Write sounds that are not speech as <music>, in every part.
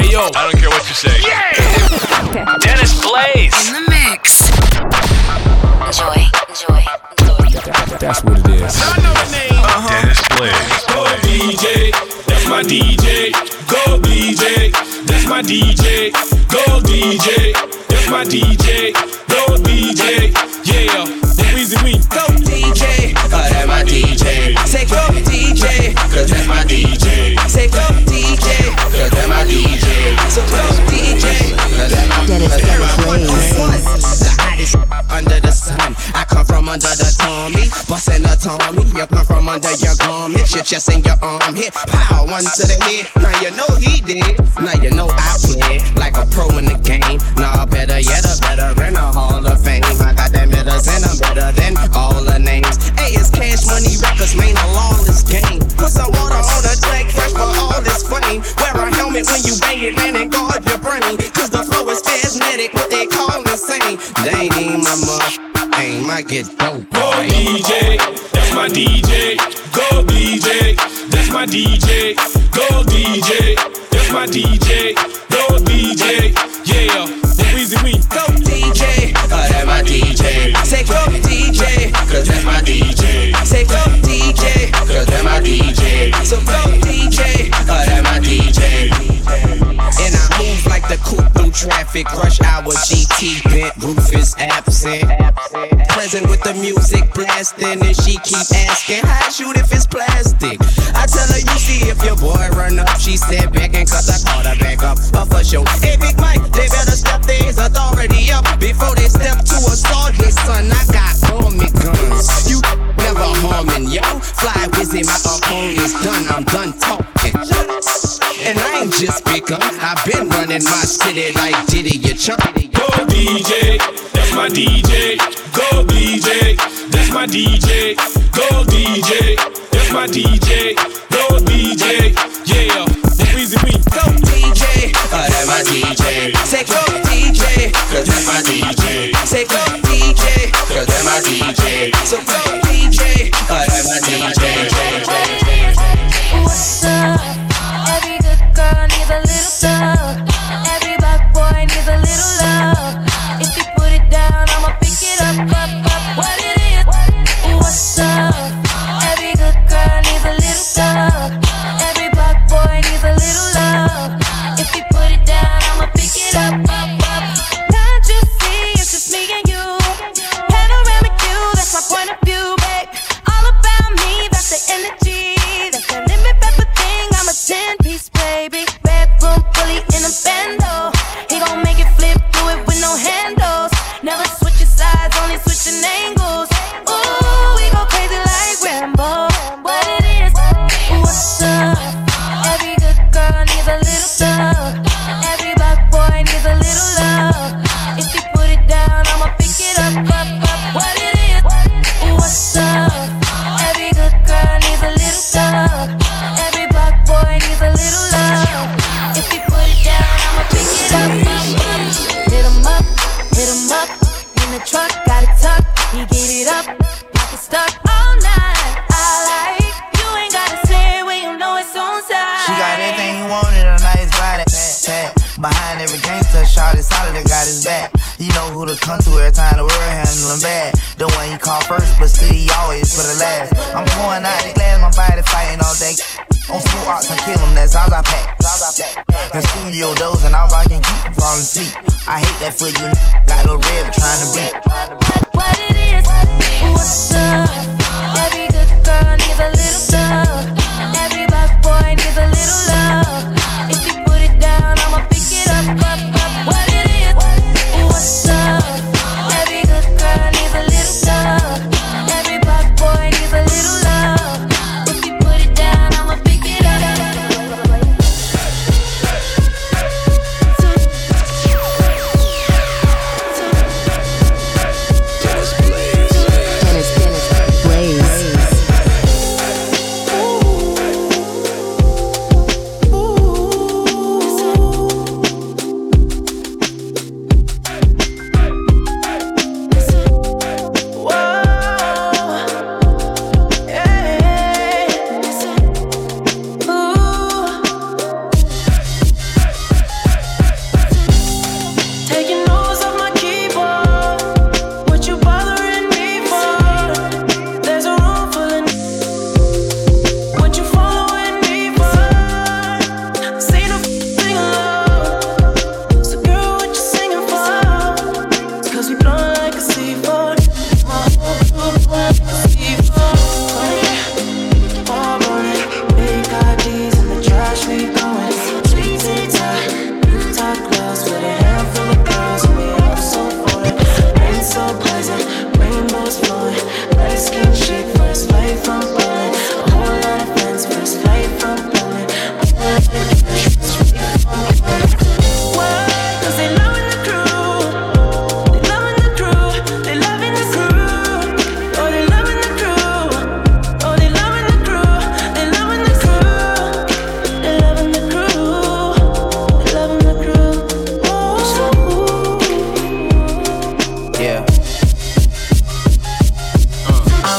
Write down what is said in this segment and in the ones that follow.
Hey yo, I don't care what you say. Yeah! Dennis Blaze. In the mix. Enjoy, enjoy, enjoy. That's what it is. I know the name. Uh-huh. Dennis Blaze. Go DJ, that's my DJ. Go DJ, that's my DJ. Go DJ, that's my DJ. Go DJ, yeah. Weezy we. Go DJ, uh, that's my DJ. Say go DJ, cause that's my DJ. Say go DJ, cause that's my DJ. So go DJ, cause Dennis. The hottest under the sun. I come from under the Tommy, bustin' a Tommy. You come from under your garment, your chest and your arm hit. Pow, one to the head. Now you know he did. Now you know I play like a pro in the game. Nah, better yet, a better in a Hall of Fame. I got that medicine, I'm better than all the names. Hey, it's cash money records, man, a lawless game. Put some water Helmet when you bang it, man, and guard your brain. Cause the flow is spasmodic, what they call insane. They ain't my mother, aim, I get dope. Go boy. DJ, that's my DJ. Go DJ, that's my DJ. Go DJ, that's my DJ. Go DJ, yeah. Weezy we. Go DJ, uh, that's my DJ. I Say go DJ, cause that's my DJ. Traffic, rush hour GT bent, roof is absent. Present with the music blasting, and she keep asking, how shoot if it's plastic? I tell her, you see if your boy run up. She said, and cause I caught her back up. But for sure, hey, Big Mike, they better step their authority up before they step to a sergeant, son. I got army guns. You never harming, yo. Fly Weezy, my opponent's done. I'm done talking. And I ain't just speaker. I've been running my city like Diddy, you chump. Go DJ, that's my DJ. Go DJ, that's my DJ. Go DJ, that's my DJ. Go DJ, yeah. Weezy we. Go DJ, uh, that's my DJ. Say go DJ, cause that's my DJ. Say go DJ, cause that's my DJ. So go DJ, uh, that's my DJ. Needs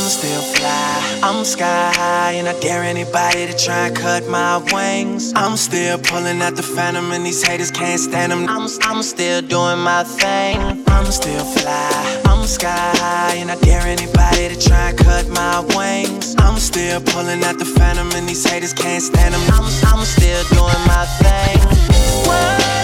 I'm still fly. I'm sky high, and I dare anybody to try and cut my wings. I'm still pulling out the phantom, and these haters can't stand them. I'm, I'm still doing my thing. I'm still fly. I'm sky high, and I dare anybody to try and cut my wings. I'm still pulling out the phantom, and these haters can't stand them. I'm, I'm still doing my thing. Whoa.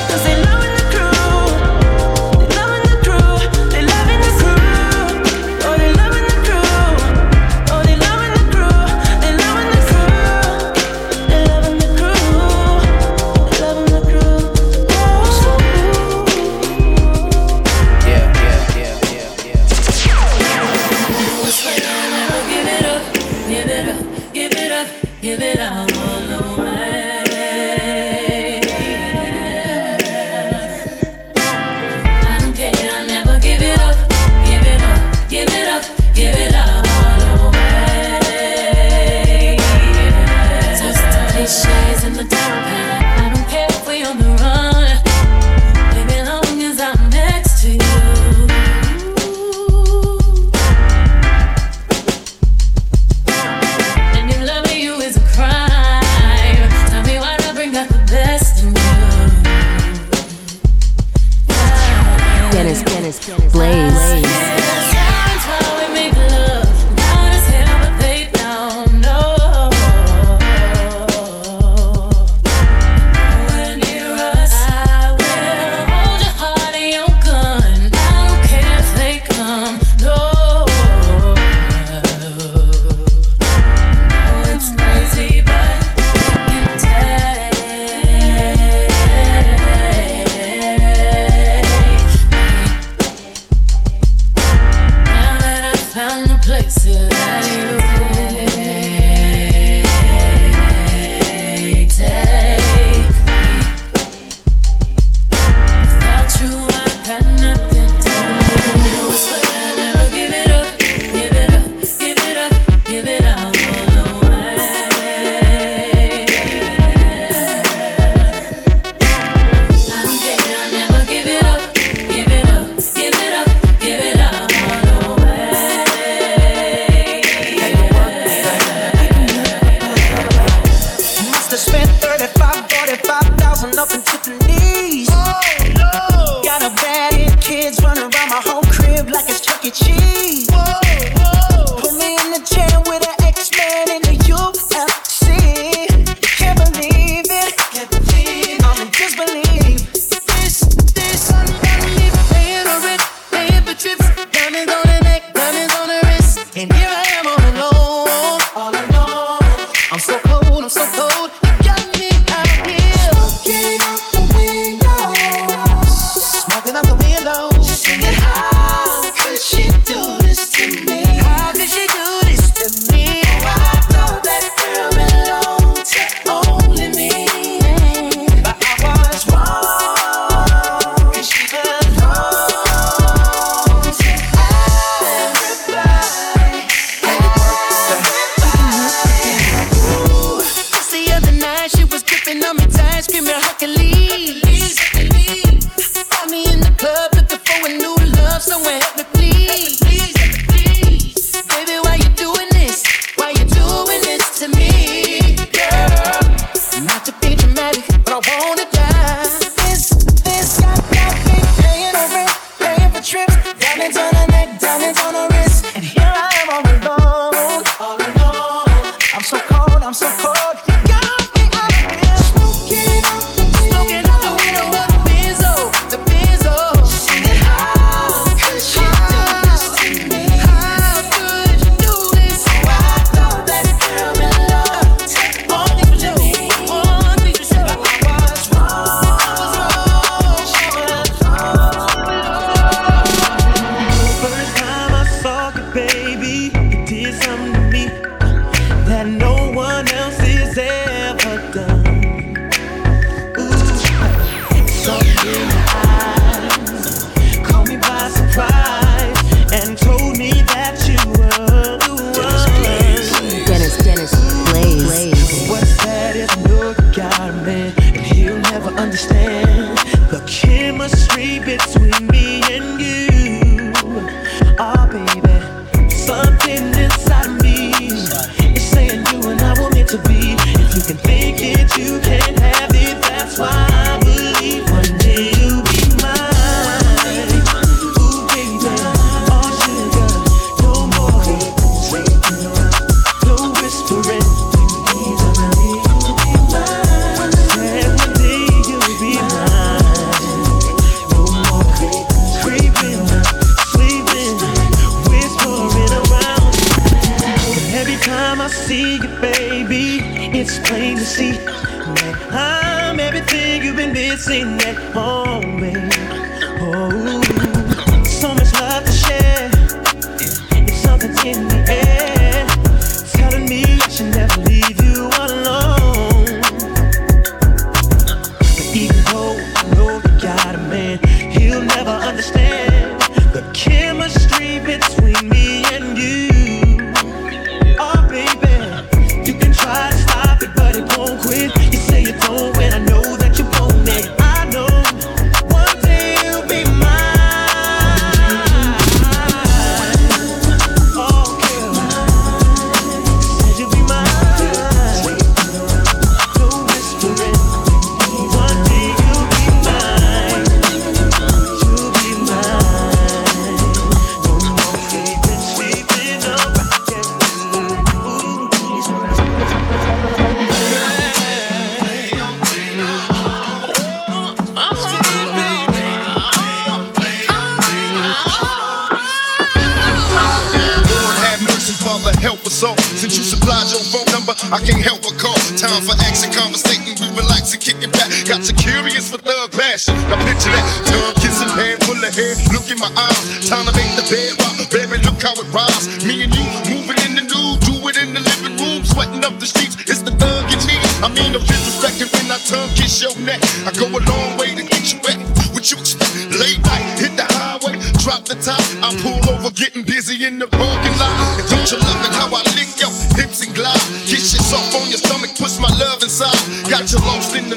Lost in the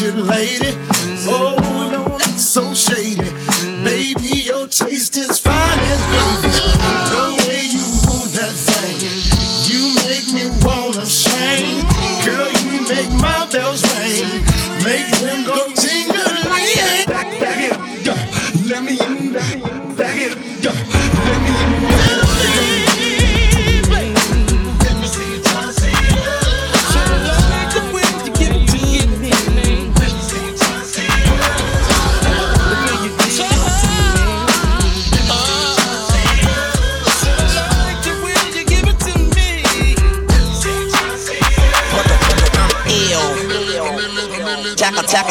you, lady. Oh, no, so shady. Baby, your taste is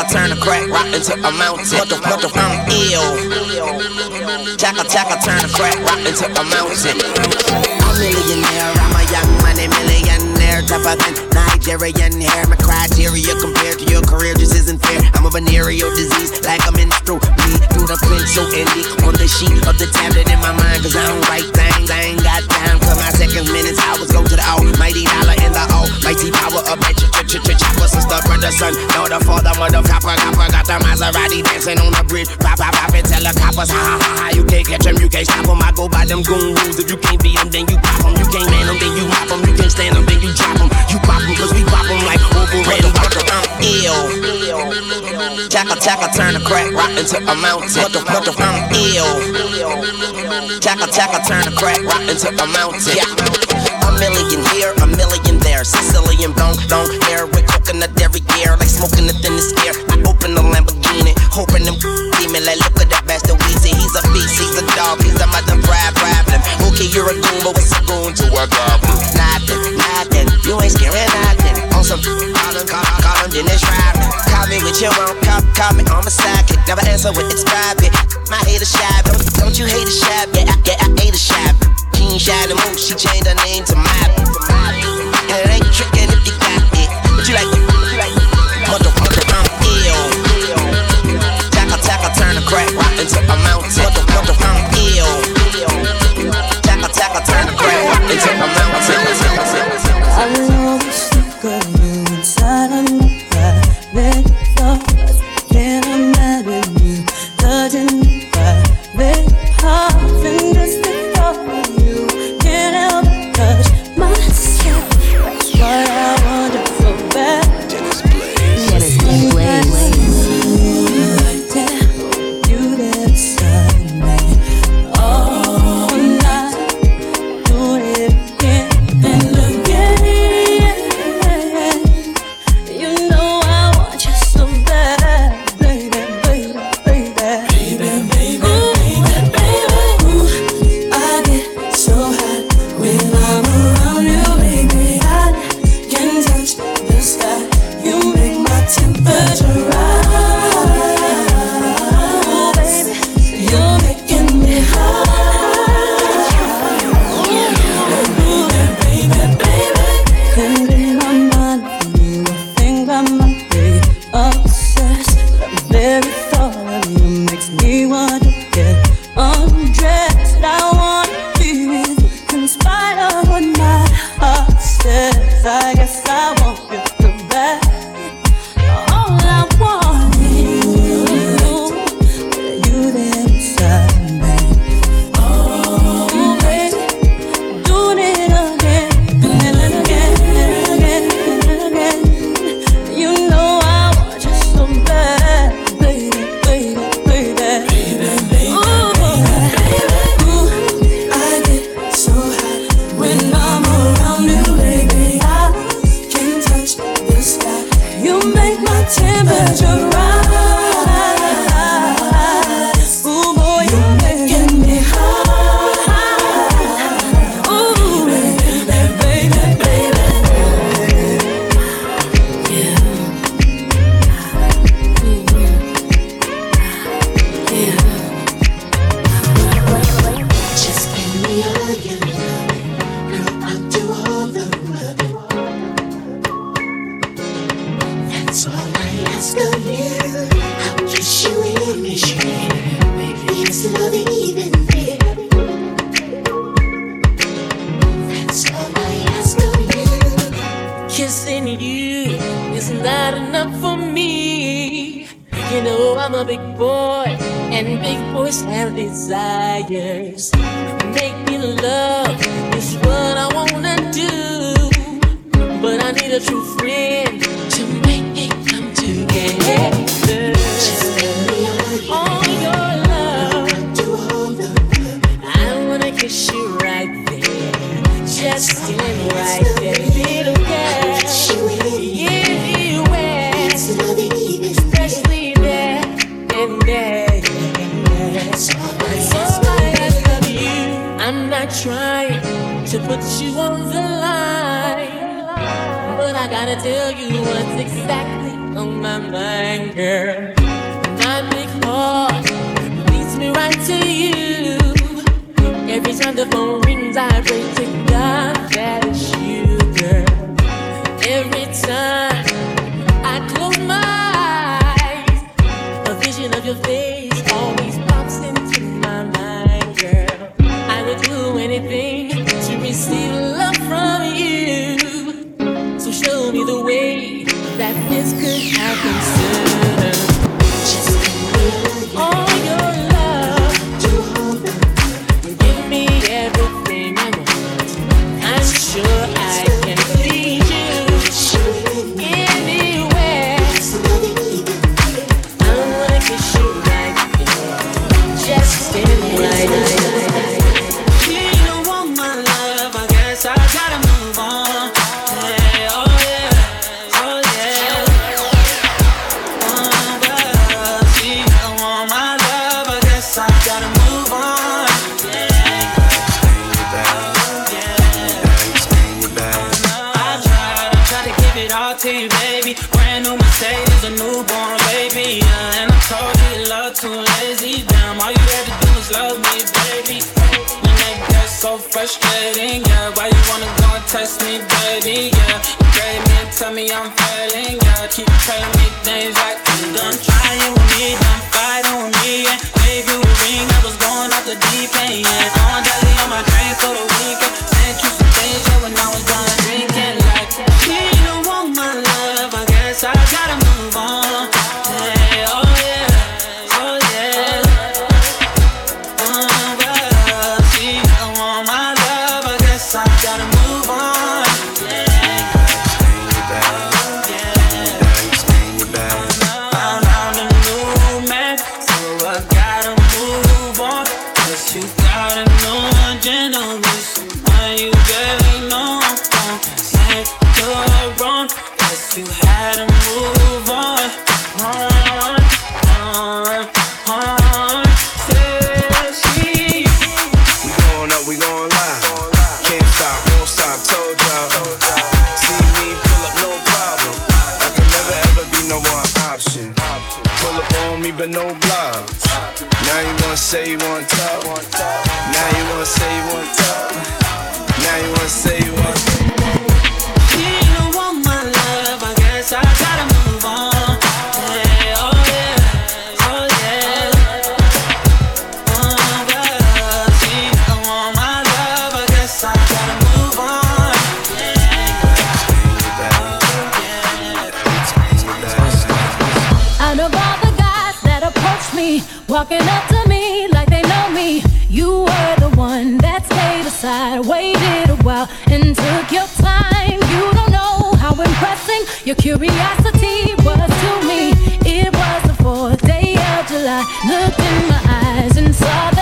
turn the crack rock into a mountain. What the, what the, I'm ill. Tackle, tackle, turn the crack rock into a mountain. A millionaire, I'm a young money millionaire. Tougher than Nigerian hair. My criteria compared to your career just isn't fair. I'm a venereal disease, like a menstrual bleed through the pencil indie on the sheet of the tablet in my mind. Cause I don't write things, I ain't got time. Cause my seconds, minutes, hours go to the almighty dollar in the almighty power of my ch ch ch chopper. Sister, brother, son, the father, mother, copper, copper. Got the Maserati dancing on the bridge. Pop, pop, pop, and tell the coppers, ha, ha, ha, ha. You can't catch 'em, you can't stop 'em. I go by them goon rules. If you can't beat 'em, then you pop 'em. You can't man 'em, then you mop 'em. You can't stand 'em, then you drop 'em. You pop 'em, cause we pop 'em like over red and vodka. I'm ill. Tackle, tackle, turn the crack rock into a mountain. What the, what the, I'm ill. Tackle, tackle, turn the crack rock into a mountain. Yeah. A million here, a million there. Sicilian bone, long hair with coconut every year. Like smoking the thinnest air. I open the Lamborghini, hoping them demon. Like, look at that bastard Weezy. He's a beast, he's a dog, he's a mother brab, problem. Okay, you're a goon, but what's a goon to a goblin? Nothing, nothing. You ain't scaring nothing. On some call him, call, call him, then it's driving. Call me with your own call, call me on my sidekick. Never answer with it's private. My hate a shy, don't, don't you hate a shy? Yeah, I, yeah, I hate a shy. She ain't shy the most, she changed her name to Map. Your curiosity was to me. It was the fourth day of July. Looked in my eyes and saw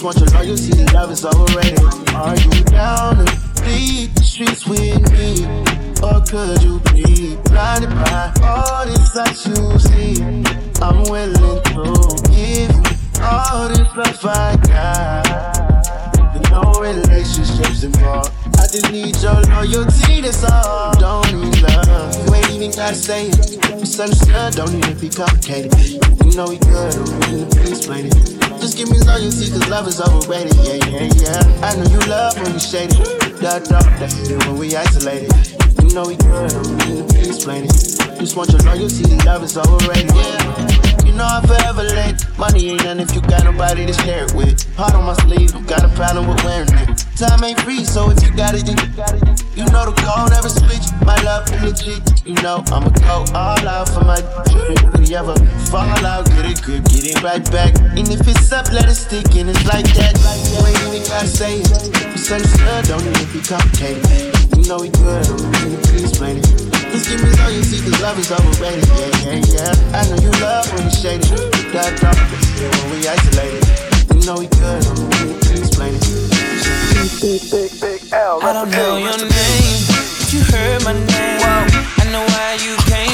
Just want your loyalty, love is overrated. Are you down to bleed the streets with me? Or could you be blinded by all this that you see? I'm willing to give you all this love I got. With no relationships involved. I just need your loyalty, that's all. Don't need love. You ain't even gotta say it. Misunderstood, don't need to be complicated. Is overrated. Yeah, yeah, yeah. I know you love when we shaded. Da da, da, hate it when we isolated. You know we good, don't need to explain it. Just want your loyalty, love is overrated. Yeah. You know I'm forever late. Money ain't none if you got nobody to share it with. Heart on my sleeve, you got a problem with wearing it. Time ain't free, so if you got it, then you got it. You know the code never switch. My love is legit. You know I'ma go all out for my If we ever fall out, get it good, get it right back. And if it's up, let it stick, and it's like that. You ain't even gotta say it. Misunderstood, don't need to be complicated. You know we good, don't need to explain it. Just give me loyalty, cause love is overrated. Yeah, yeah, yeah. I know you love when we shaded. Da da, when we isolated. You know we good, don't need to explain it. Big, big, big L. I don't know your name, but you heard my name. I know why you came,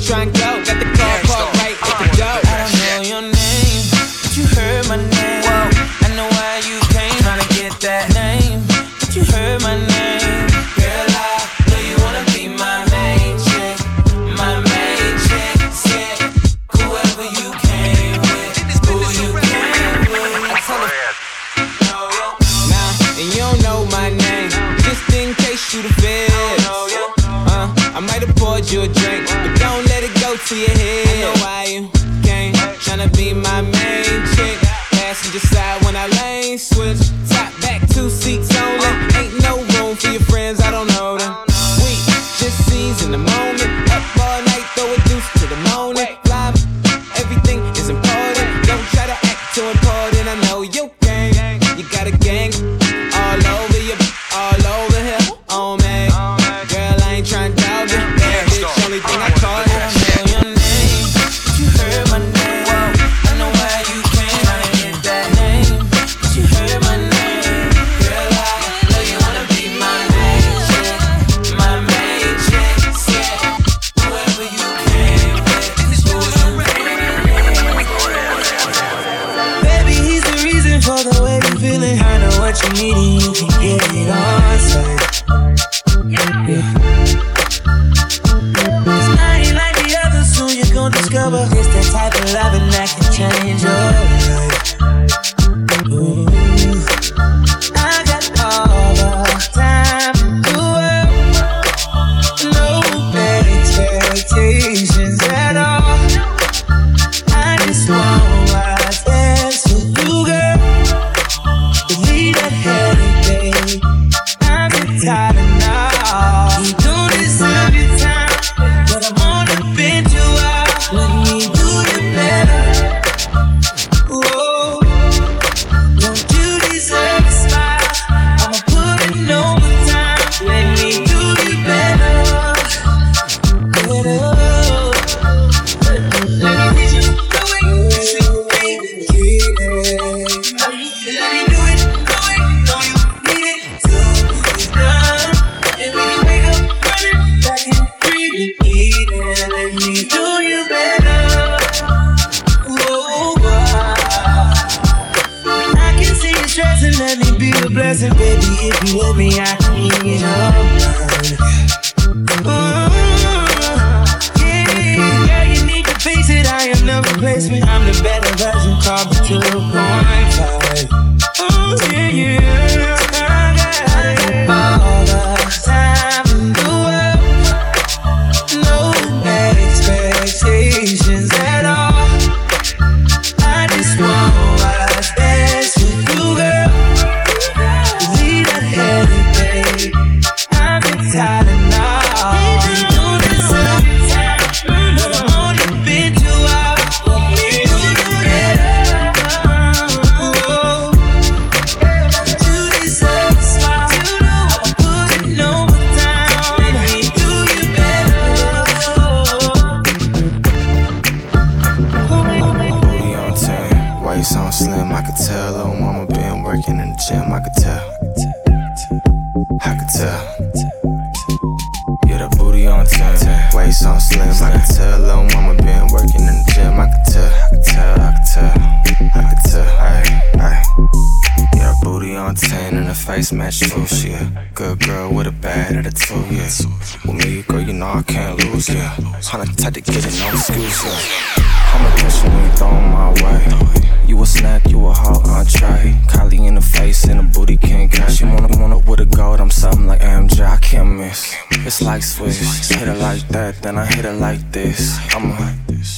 try and go. Got the car parked right at the door. I don't know your name, but you heard my name. Whoa. I know why you came, tryna get that name, but you heard my name. Girl, I know you wanna be my main chick, my main chick. Said whoever you came with, who you came with. I tell her. Nah, and you don't know my name. Just in case you the feds. Uh, I might have poured you a to your head. excuses. when you thrown my way. You a snack, you a hot entree. Kylie in the face and a booty can't catch. She wanna wanna with a gold, I'm something like MJ, I can't miss. It's like switch, hit it like that, then I hit it like this. I'ma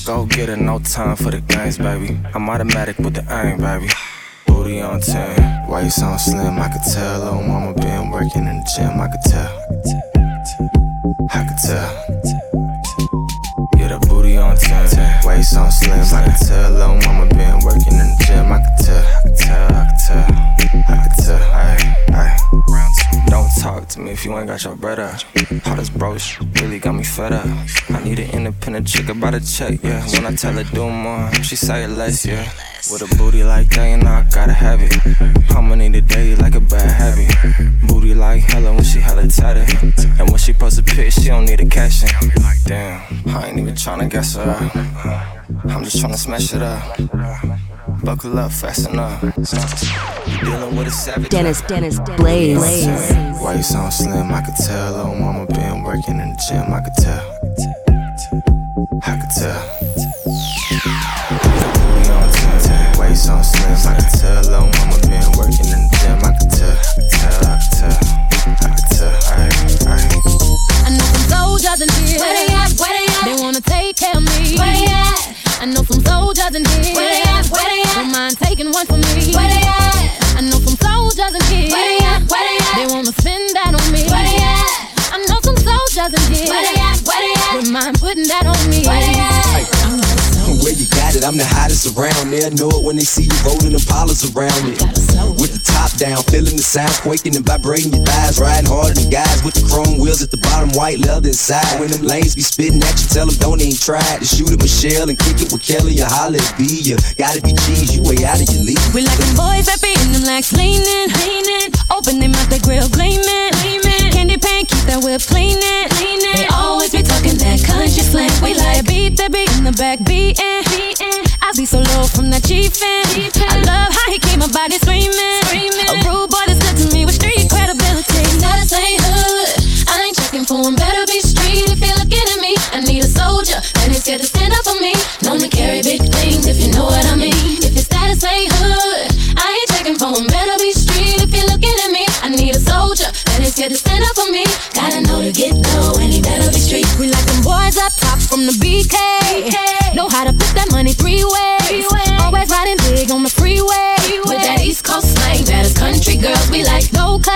go get it, no time for the games, baby. I'm automatic with the aim, baby booty on 10. Waist on slim, I could tell. Oh, mama been working in the gym, I could tell. I could tell waist on slim. I can tell little mama been working in the gym. I can tell, I can tell, I can me if you ain't got your bread up. All this bro really got me fed up. I need an independent chick about a check, yeah. When I tell her do more, she say it less, yeah. With a booty like that, and I gotta have it. How many today like a bad habit? Booty like hella when she hella tatted. And when she posts a pic, she don't need a caption. Damn, I ain't even tryna guess her. I'm just tryna smash it up. Buckle up, fasten up. You dealing with a savage. Dennis, Dennis, Blaze. Blaze. Why you sound slim? I could tell. Little mama been working in the gym. I could tell. I could tell. Why you sound slim? I could tell. It, I'm the hottest around. They'll know it when they see you rolling them polars around it. With the top down, feeling the sound, quaking and vibrating your thighs, riding harder than guys with the chrome wheels at the bottom, white leather inside. When them lanes be spitting at you, tell them don't even try to shoot at Michelle and kick it with Kelly or holler at B. You gotta be cheese, you way out of your league. We like them boys that be in them legs leaning, leaning. Open them out the grill gleaming, gleaming. Candy paint, keep that whip cleaning, cleaning. They always be talking that country slang. We like beat that beat in the back beating. I be so low from that chiefin'. I love how he keep my body screaming, screaming. A rude boy that's good to me with street credibility. Status ain't hood. I ain't checking for him. Better be street if you're looking at me. I need a soldier and he's scared to stand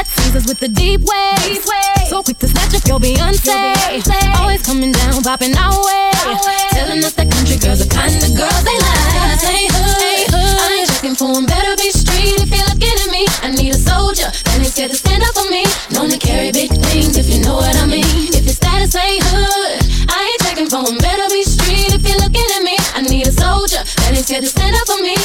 teasers with the deep waves. So quick to snatch up your Beyonce. Always coming down, popping our way. Telling us that country girls are kind of girls they like. Ain't hood. I ain't checking for him. Better be street if you're looking at me. I need a soldier and he's scared to stand up for me. Known to carry big things if you know what I mean. If your status ain't hood, I ain't checking for. Better be street if you're looking at me. I need a soldier and he's scared to stand up for me.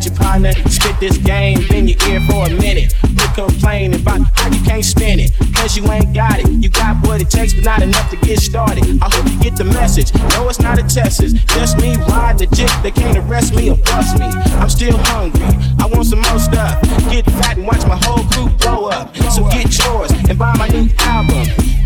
At your partner, spit this game in your ear for a minute. Quit complaining about how you can't spin it. Cause you ain't got it. You got what it takes, but not enough to get started. I hope you get the message. No, it's not a test, it's just me riding the jig. They can't arrest me or bust me. I'm still hungry. I want some more stuff. Get fat and watch my whole crew blow up. So get yours and buy my new album.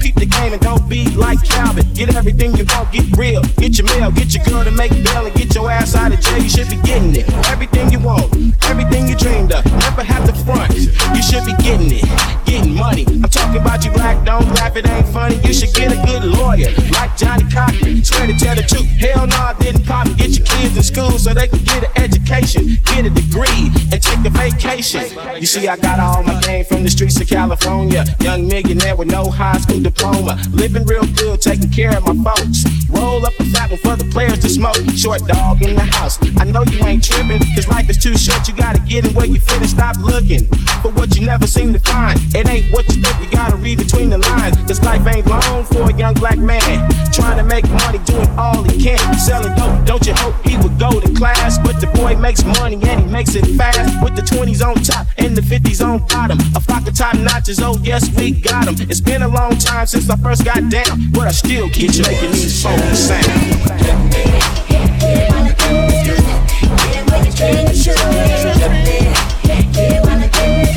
Game and don't be like Calvin. Get everything you want, get real. Get your mail, get your girl to make bail and get your ass out of jail. You should be getting it. Everything you want, everything you dreamed of. Never have to front. You should be getting it, getting money. I'm talking about you black, don't laugh, it ain't funny. You should get a good lawyer, like Johnnie Cochran. Swear to tell the truth, hell no, I didn't pop. Get your kids in school so they can get an education, get a degree, and take a vacation. You see, I got all my game from the streets of California. Young millionaire with no high school diploma. Living real good, taking care of my folks. Roll up a fat one for the players to smoke. Short dog in the house. I know you ain't tripping, cause life is too short. You gotta get in where you fit and stop looking for what you never seem to find. It ain't what you think, you gotta read between the lines. Cause life ain't long for a young black man. Trying to make money, doing all he can. Selling dope, don't you hope he would go to class? But the boy makes money and he makes it fast. With the 20s on top and the 50s on bottom. A flock of top notches, oh yes, we got him. It's been a long time since I first got down, but I still keep making these phones Catching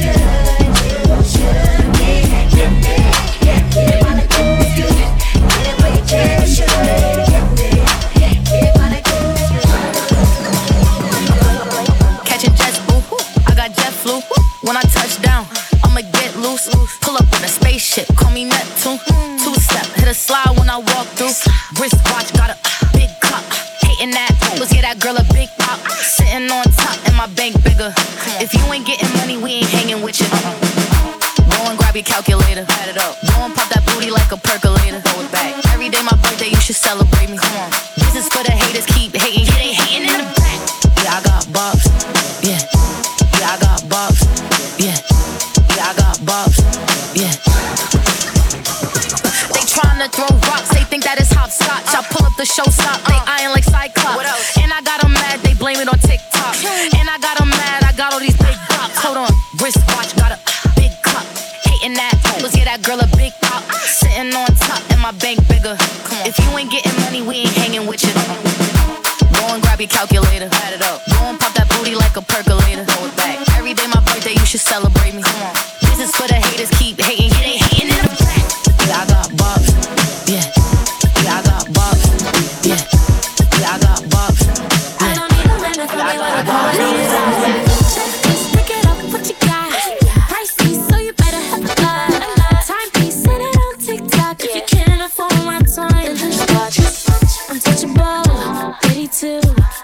too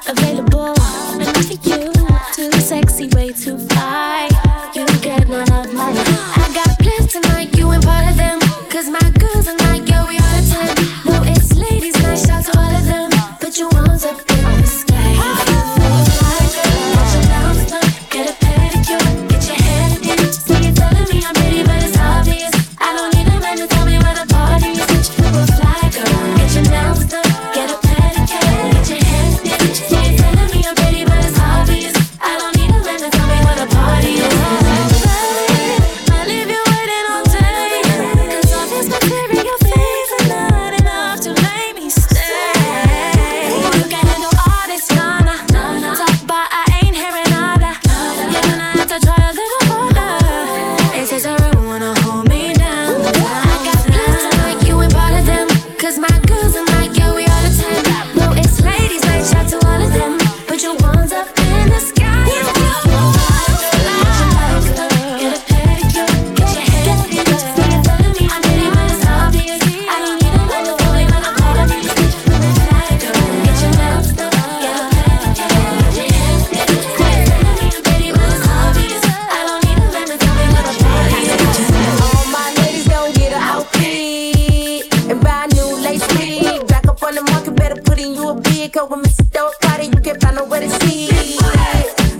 available.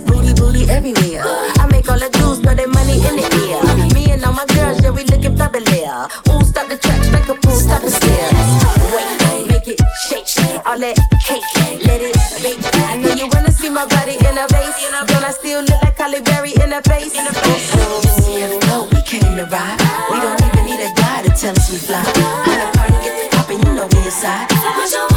Booty, booty everywhere. I make all the dudes throw their money in the air. Me and all my girls, yeah, we looking fabulous. Ooh, stop the track, make a pool, stop the scare. Wait, make it shake, shake all that cake, let it bake. I you wanna see my body in a vase. Girl, I still look like Halle Berry in a face. Oh, no, we came to ride. We don't even need a guy to tell us we fly. When the party gets and you know we inside.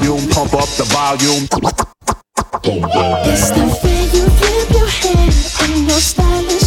volume, pump up the volume. It's the way you your and your style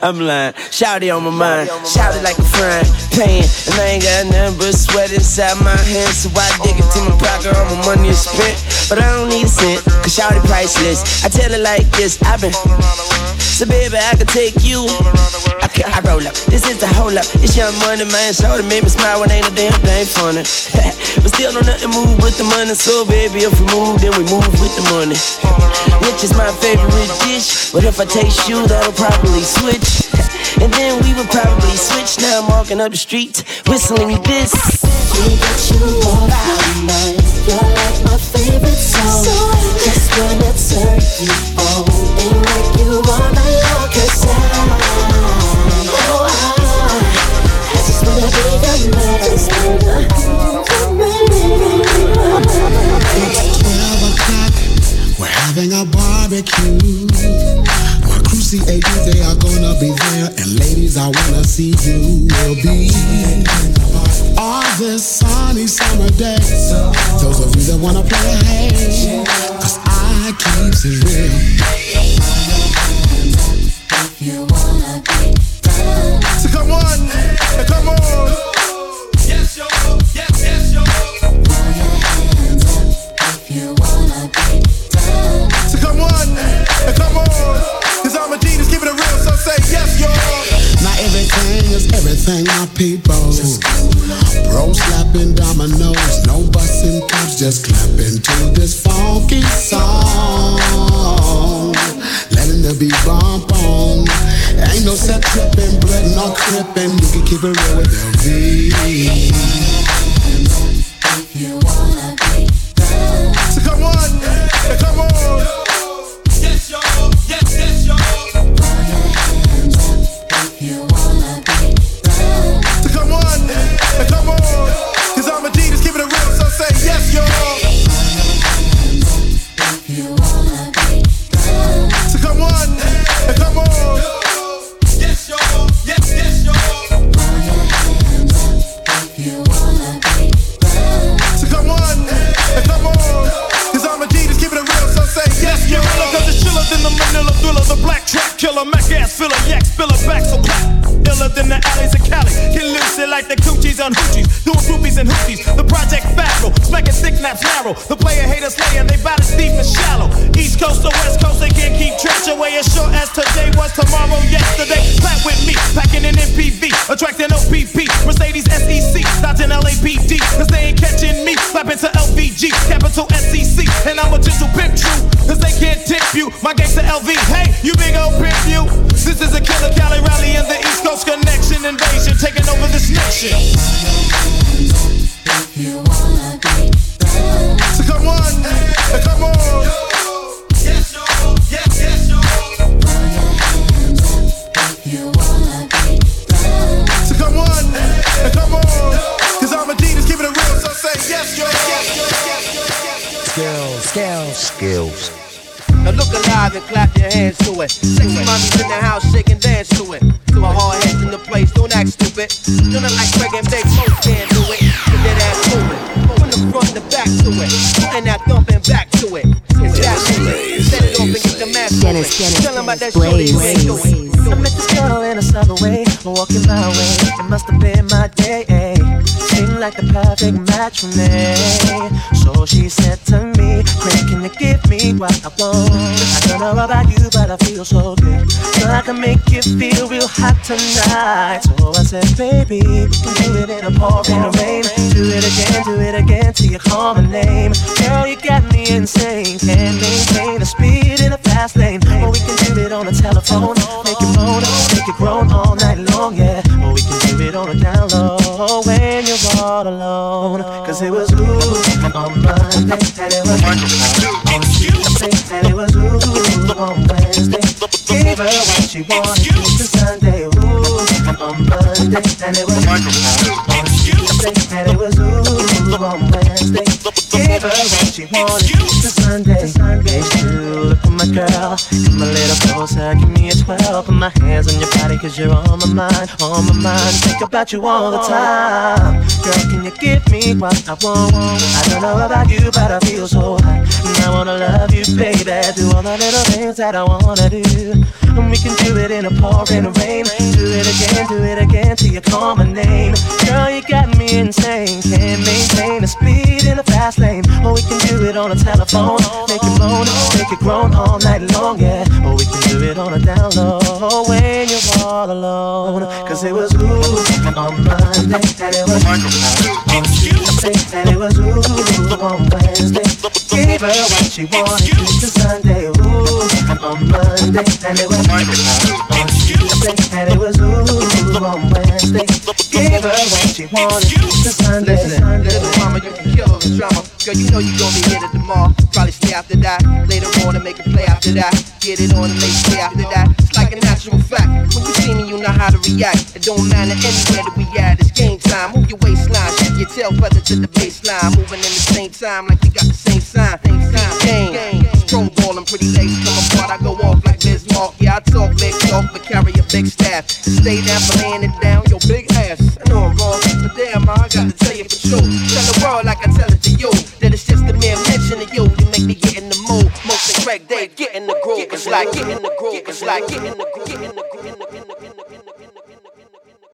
I'm lying. Shouty on my mind. Shouty like a friend. Pain. And I ain't got nothing but sweat inside my hands. So I dig into my pocket. All my money is spent. But I don't need a cent. Cause shouty priceless. I tell it like this. I've been. So baby, I could take you. I, can, I roll up. This is the whole up. It's your money, man. Shoulder made me smile when ain't no damn thing funny. <laughs> but still, don't nothing move with the money. So baby, if we move, then we move with the money. Which is my favorite dish. But if I taste you, that'll probably switch. And then we would probably switch. Now I'm walking up the street, whistling this. We got you all. You're like my favorite song. Just wanna turn you on. You oh, I, just wanna be your man. It's 12 o'clock. We're having a barbecue. My crew CAD, they are gonna be there. And ladies, I wanna see you will be. On this sunny summer day. Those of you that wanna play, hey. Cause I keeps it real. You wanna be down. So come on, now come on. Is everything, my people. Bro slapping dominoes, no busting caps, just clapping to this funky song. Letting the beat bump on. Ain't no set tripping, blood no crippin'. You can keep it real with LV. You skills, skills. Now look alive and clap your hands to it. Sexy mommies in the house, shake and dance to it. To my hard heads in the place, don't act stupid. Doing it like Craig and Big, most can't do it. Put that ass moving. From the front to back to it. Putting that thumping back to it. It's that easy. Set it off and get the mask Dennis, moving. Dennis, Tell 'em about that Blaze. shorty you ain't doing. I met this girl in a subway, walking my way. It must have been my day. Seemed like the perfect match for me. So she said to me, Craig, can you give me what I want? I don't know about you, but I feel so good. So I can make you feel real hot tonight. So I said, baby, we can do it in a pouring rain. Do it again, do it again till you call my name. Girl, you got me insane. Can't maintain the speed in a fast lane. Or we can do it on the telephone. Make it moan, make it groan all night long, yeah. Or we can do it on a down low when you're all alone. Cause it was ooh on Monday, and it was on Tuesday, and it was ooh on Wednesday. Gave her what she wanted to Sunday, ooh on Monday, and it was ooh on Tuesday, and it was ooh on Wednesday. Gave her what she wanted to Sunday. Sunday, you look at my girl, come a little closer, give me a twelve. Put my hands on your body, cause you're on my mind, on my mind. Think about you all the time. Girl, can you give me what I want? I don't know about you, but I feel so high. And I wanna love you, baby. Do all the little things that I wanna do. And we can do it in a pouring rain. Do it again, do it again till you call my name. Girl, you got me insane. Can't maintain the speed in the fast lane. Or we can do it on a telephone. Make it moan, make it groan all night long, yeah. Or we can do it on a down low when you're all alone. Cause it was ooh on Monday, and it was ooh on Tuesday, and it was ooh on Wednesday. Gave her what she wanted to Sunday, ooh on Monday, and it was microphone. Excuse me ooh on and it was ooh she wanna Listen, little mama, you can kill all the drama. Girl, you know you gon' be the mall. Probably stay after that. Later on and make a play after that. Get it on and make stay after that. It's like a natural fact. When you see me, you know how to react. It don't matter anywhere that we at. It's game time. Move your waistline, shake your tail feather to the baseline. Moving in the same time like you got the same sign. Same game. Stroll ballin' pretty late. Come apart, I go off like Bismarck. Yeah, I talk big talk, but carry a big staff. Stay down for laying it down. Your big ass. I know I'm wrong, but damn, I gotta tell you for sure. Tell the world like I tell it to you. That it's just a mere mention of you. You make me get in the mood. Most Greg Dave, get in the groove. It's like get in the groove. It's like get in the groove. Get in the